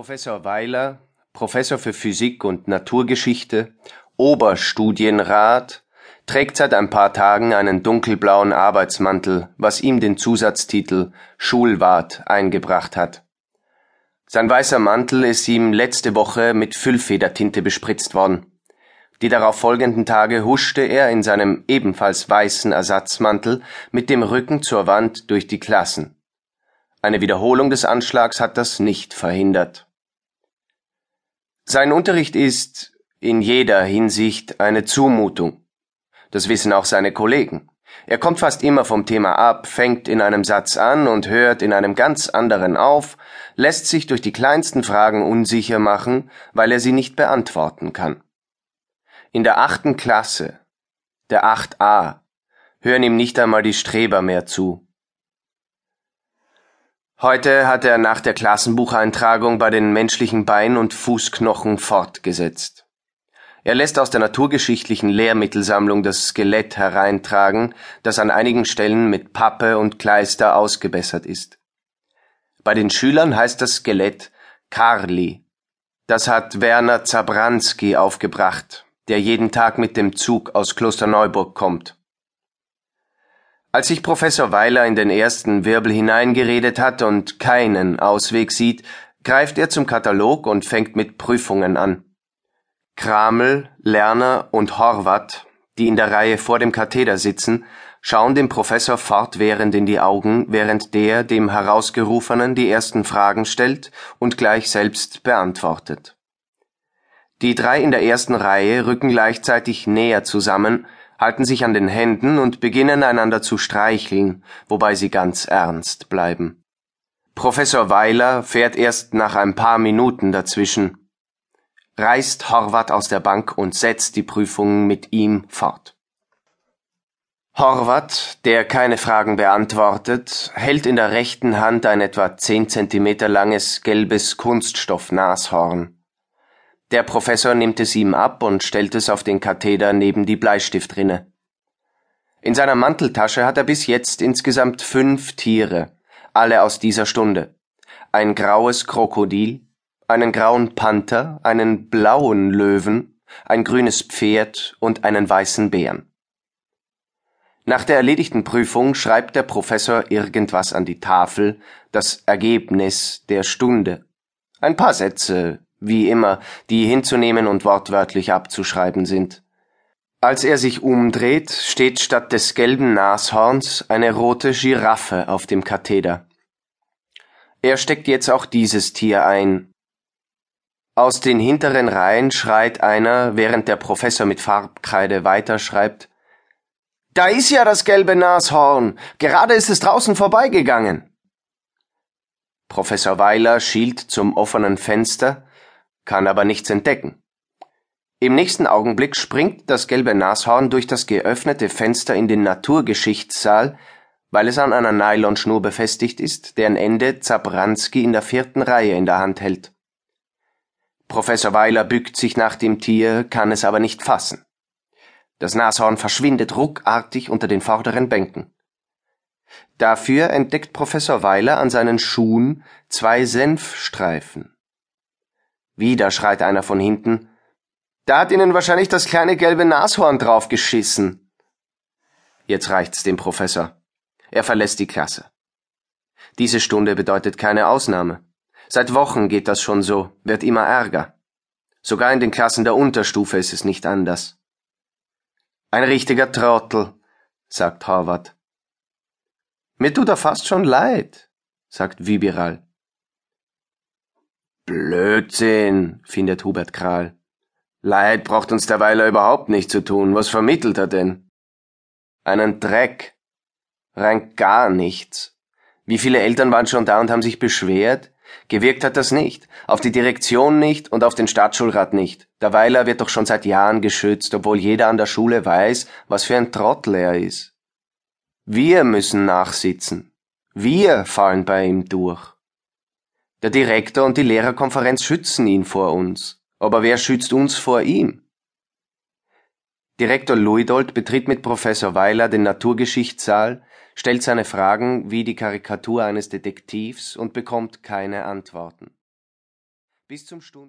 Professor Weiler, Professor für Physik und Naturgeschichte, Oberstudienrat, trägt seit ein paar Tagen einen dunkelblauen Arbeitsmantel, was ihm den Zusatztitel Schulwart eingebracht hat. Sein weißer Mantel ist ihm letzte Woche mit Füllfedertinte bespritzt worden. Die darauf folgenden Tage huschte er in seinem ebenfalls weißen Ersatzmantel mit dem Rücken zur Wand durch die Klassen. Eine Wiederholung des Anschlags hat das nicht verhindert. Sein Unterricht ist in jeder Hinsicht eine Zumutung. Das wissen auch seine Kollegen. Er kommt fast immer vom Thema ab, fängt in einem Satz an und hört in einem ganz anderen auf, lässt sich durch die kleinsten Fragen unsicher machen, weil er sie nicht beantworten kann. In der achten Klasse, der 8a, hören ihm nicht einmal die Streber mehr zu. Heute hat er nach der Klassenbucheintragung bei den menschlichen Bein- und Fußknochen fortgesetzt. Er lässt aus der naturgeschichtlichen Lehrmittelsammlung das Skelett hereintragen, das an einigen Stellen mit Pappe und Kleister ausgebessert ist. Bei den Schülern heißt das Skelett Karli. Das hat Werner Zabranski aufgebracht, der jeden Tag mit dem Zug aus Klosterneuburg kommt. Als sich Professor Weiler in den ersten Wirbel hineingeredet hat und keinen Ausweg sieht, greift er zum Katalog und fängt mit Prüfungen an. Kramel, Lerner und Horvath, die in der Reihe vor dem Katheder sitzen, schauen dem Professor fortwährend in die Augen, während der dem Herausgerufenen die ersten Fragen stellt und gleich selbst beantwortet. Die drei in der ersten Reihe rücken gleichzeitig näher zusammen, halten sich an den Händen und beginnen einander zu streicheln, wobei sie ganz ernst bleiben. Professor Weiler fährt erst nach ein paar Minuten dazwischen, reißt Horvath aus der Bank und setzt die Prüfung mit ihm fort. Horvath, der keine Fragen beantwortet, hält in der rechten Hand ein etwa zehn Zentimeter langes gelbes Kunststoff-Nashorn. Der Professor nimmt es ihm ab und stellt es auf den Katheder neben die Bleistiftrinne. In seiner Manteltasche hat er bis jetzt insgesamt fünf Tiere, alle aus dieser Stunde. Ein graues Krokodil, einen grauen Panther, einen blauen Löwen, ein grünes Pferd und einen weißen Bären. Nach der erledigten Prüfung schreibt der Professor irgendwas an die Tafel, das Ergebnis der Stunde. Ein paar Sätze, wie immer, die hinzunehmen und wortwörtlich abzuschreiben sind. Als er sich umdreht, steht statt des gelben Nashorns eine rote Giraffe auf dem Katheder. Er steckt jetzt auch dieses Tier ein. Aus den hinteren Reihen schreit einer, während der Professor mit Farbkreide weiterschreibt. Da ist ja das gelbe Nashorn. Gerade ist es draußen vorbeigegangen. Professor Weiler schielt zum offenen Fenster, kann aber nichts entdecken. Im nächsten Augenblick springt das gelbe Nashorn durch das geöffnete Fenster in den Naturgeschichtssaal, weil es an einer Nylonschnur befestigt ist, deren Ende Zabranski in der vierten Reihe in der Hand hält. Professor Weiler bückt sich nach dem Tier, kann es aber nicht fassen. Das Nashorn verschwindet ruckartig unter den vorderen Bänken. Dafür entdeckt Professor Weiler an seinen Schuhen zwei Senfstreifen. Wieder schreit einer von hinten. Da hat Ihnen wahrscheinlich das kleine gelbe Nashorn draufgeschissen. Jetzt reicht's dem Professor. Er verlässt die Klasse. Diese Stunde bedeutet keine Ausnahme. Seit Wochen geht das schon so, wird immer ärger. Sogar in den Klassen der Unterstufe ist es nicht anders. Ein richtiger Trottel, sagt Horvath. Mir tut er fast schon leid, sagt Vibiral. Blödsinn, findet Hubert Kral. Leid braucht uns der Weiler überhaupt nicht zu tun. Was vermittelt er denn? Einen Dreck. Rein gar nichts. Wie viele Eltern waren schon da und haben sich beschwert? Gewirkt hat das nicht. Auf die Direktion nicht und auf den Stadtschulrat nicht. Der Weiler wird doch schon seit Jahren geschützt, obwohl jeder an der Schule weiß, was für ein Trottel er ist. Wir müssen nachsitzen. Wir fallen bei ihm durch. Der Direktor und die Lehrerkonferenz schützen ihn vor uns. Aber wer schützt uns vor ihm? Direktor Luidold betritt mit Professor Weiler den Naturgeschichtssaal, stellt seine Fragen wie die Karikatur eines Detektivs und bekommt keine Antworten. Bis zum Stund